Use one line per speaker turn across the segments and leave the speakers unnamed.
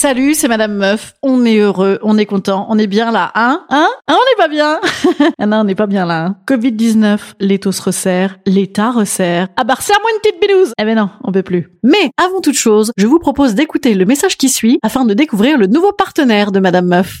Salut, c'est Madame Meuf. On est heureux, on est content, on est bien là, hein? Hein? Hein, on n'est pas bien? Ah non, on n'est pas bien là. Hein Covid-19, l'étau se resserre, l'État resserre. Ah bah resserre-moi une petite bilouse Eh ben non, on peut plus. Mais, avant toute chose, je vous propose d'écouter le message qui suit afin de découvrir le nouveau partenaire de Madame Meuf.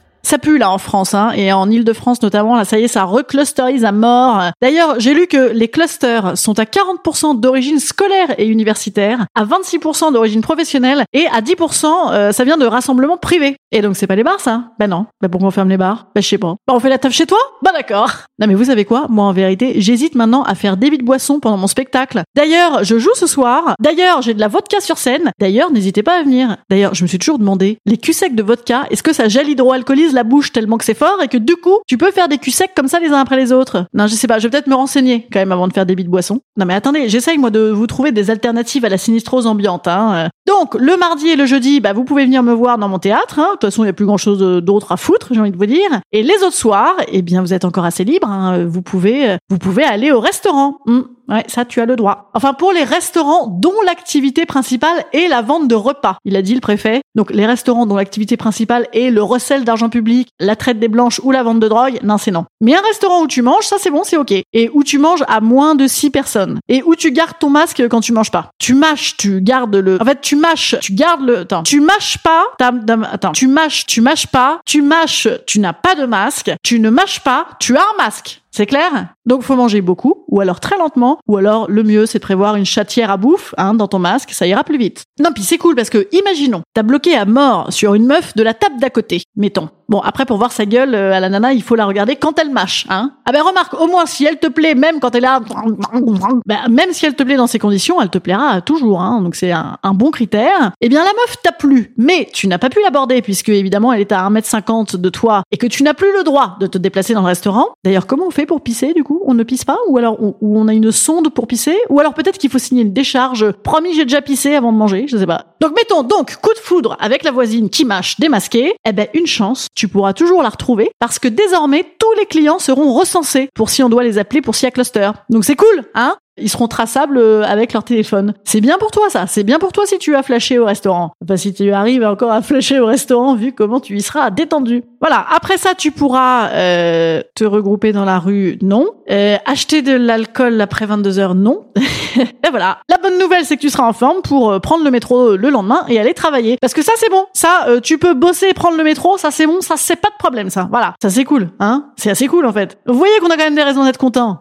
ça pue là en France, hein, et en Ile-de-France notamment, là ça y est, ça reclusterise à mort. D'ailleurs, j'ai lu que les clusters sont à 40% d'origine scolaire et universitaire, à 26% d'origine professionnelle, et à 10% euh, ça vient de rassemblements privés. Et donc c'est pas les bars ça? Ben non. Ben pourquoi on ferme les bars? Ben je sais pas. Ben on fait la taf chez toi? Bah d'accord. Non mais vous savez quoi? Moi en vérité, j'hésite maintenant à faire débit de boisson pendant mon spectacle. D'ailleurs, je joue ce soir. D'ailleurs, j'ai de la vodka sur scène. D'ailleurs, n'hésitez pas à venir. D'ailleurs, je me suis toujours demandé, les culs secs de vodka, est-ce que ça gèle hydroalcoolise la bouche tellement que c'est fort et que du coup, tu peux faire des culs secs comme ça les uns après les autres Non, je sais pas, je vais peut-être me renseigner quand même avant de faire débit de boisson. Non mais attendez, j'essaye moi de vous trouver des alternatives à la sinistrose ambiante. Hein. Donc, le mardi et le jeudi, bah, vous pouvez venir me voir dans mon théâtre. Hein. De toute façon, il n'y a plus grand-chose d'autre à foutre, j'ai envie de vous dire. Et les autres soirs, eh bien, vous êtes encore assez libre. Hein. Vous pouvez, vous pouvez aller au restaurant. Hmm. Ouais, ça, tu as le droit. Enfin, pour les restaurants dont l'activité principale est la vente de repas, il a dit le préfet. Donc, les restaurants dont l'activité principale est le recel d'argent public, la traite des blanches ou la vente de drogue, non, c'est non. Mais un restaurant où tu manges, ça, c'est bon, c'est ok. Et où tu manges à moins de 6 personnes. Et où tu gardes ton masque quand tu manges pas. Tu mâches, tu gardes le... En fait, tu mâches, tu gardes le... Attends, tu mâches pas... Attends, tu mâches, tu mâches pas, tu mâches, tu n'as pas de masque, tu ne mâches pas, tu as un masque. C'est clair? Donc faut manger beaucoup, ou alors très lentement, ou alors le mieux c'est de prévoir une chatière à bouffe hein, dans ton masque, ça ira plus vite. Non, puis c'est cool parce que imaginons, t'as bloqué à mort sur une meuf de la table d'à côté, mettons. Bon, après pour voir sa gueule euh, à la nana, il faut la regarder quand elle mâche, hein. Ah ben remarque, au moins si elle te plaît, même quand elle a, ben, même si elle te plaît dans ces conditions, elle te plaira toujours, hein. Donc c'est un, bon critère. Eh bien la meuf t'a plu, mais tu n'as pas pu l'aborder puisque évidemment elle est à 1m50 de toi et que tu n'as plus le droit de te déplacer dans le restaurant. D'ailleurs, comment on fait pour pisser du coup? On ne pisse pas? Ou alors on, on a une sonde pour pisser? Ou alors peut-être qu'il faut signer une décharge. Promis, j'ai déjà pissé avant de manger, je sais pas. Donc mettons donc coup de foudre avec la voisine qui mâche démasquée. Eh ben une chance, tu pourras toujours la retrouver parce que désormais tous les clients seront recensés pour si on doit les appeler pour s'y a cluster. Donc c'est cool, hein? Ils seront traçables avec leur téléphone. C'est bien pour toi ça, c'est bien pour toi si tu as flashé au restaurant. Enfin si tu arrives encore à flasher au restaurant vu comment tu y seras détendu. Voilà, après ça tu pourras euh, te regrouper dans la rue, non. Euh, acheter de l'alcool après 22 heures, non. et voilà. La bonne nouvelle c'est que tu seras en forme pour euh, prendre le métro le lendemain et aller travailler. Parce que ça c'est bon, ça euh, tu peux bosser et prendre le métro, ça c'est bon, ça c'est pas de problème ça. Voilà, ça c'est cool, hein. C'est assez cool en fait. Vous voyez qu'on a quand même des raisons d'être content.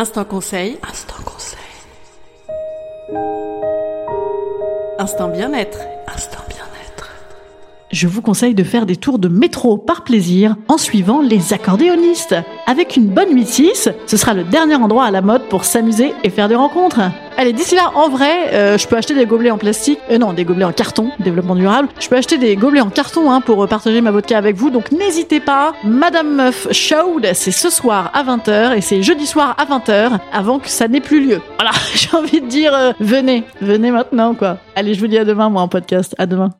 Instant conseil.
Instant conseil.
Instant bien-être.
Instant bien-être. Je vous conseille de faire des tours de métro par plaisir en suivant les accordéonistes. Avec une bonne 8-6, ce sera le dernier endroit à la mode pour s'amuser et faire des rencontres. Allez, d'ici là, en vrai, euh, je peux acheter des gobelets en plastique. Euh, non, des gobelets en carton, développement durable. Je peux acheter des gobelets en carton hein, pour partager ma vodka avec vous. Donc n'hésitez pas. Madame Meuf Show, c'est ce soir à 20h et c'est jeudi soir à 20h avant que ça n'ait plus lieu. Voilà, j'ai envie de dire, euh, venez, venez maintenant quoi. Allez, je vous dis à demain, moi en podcast. À demain.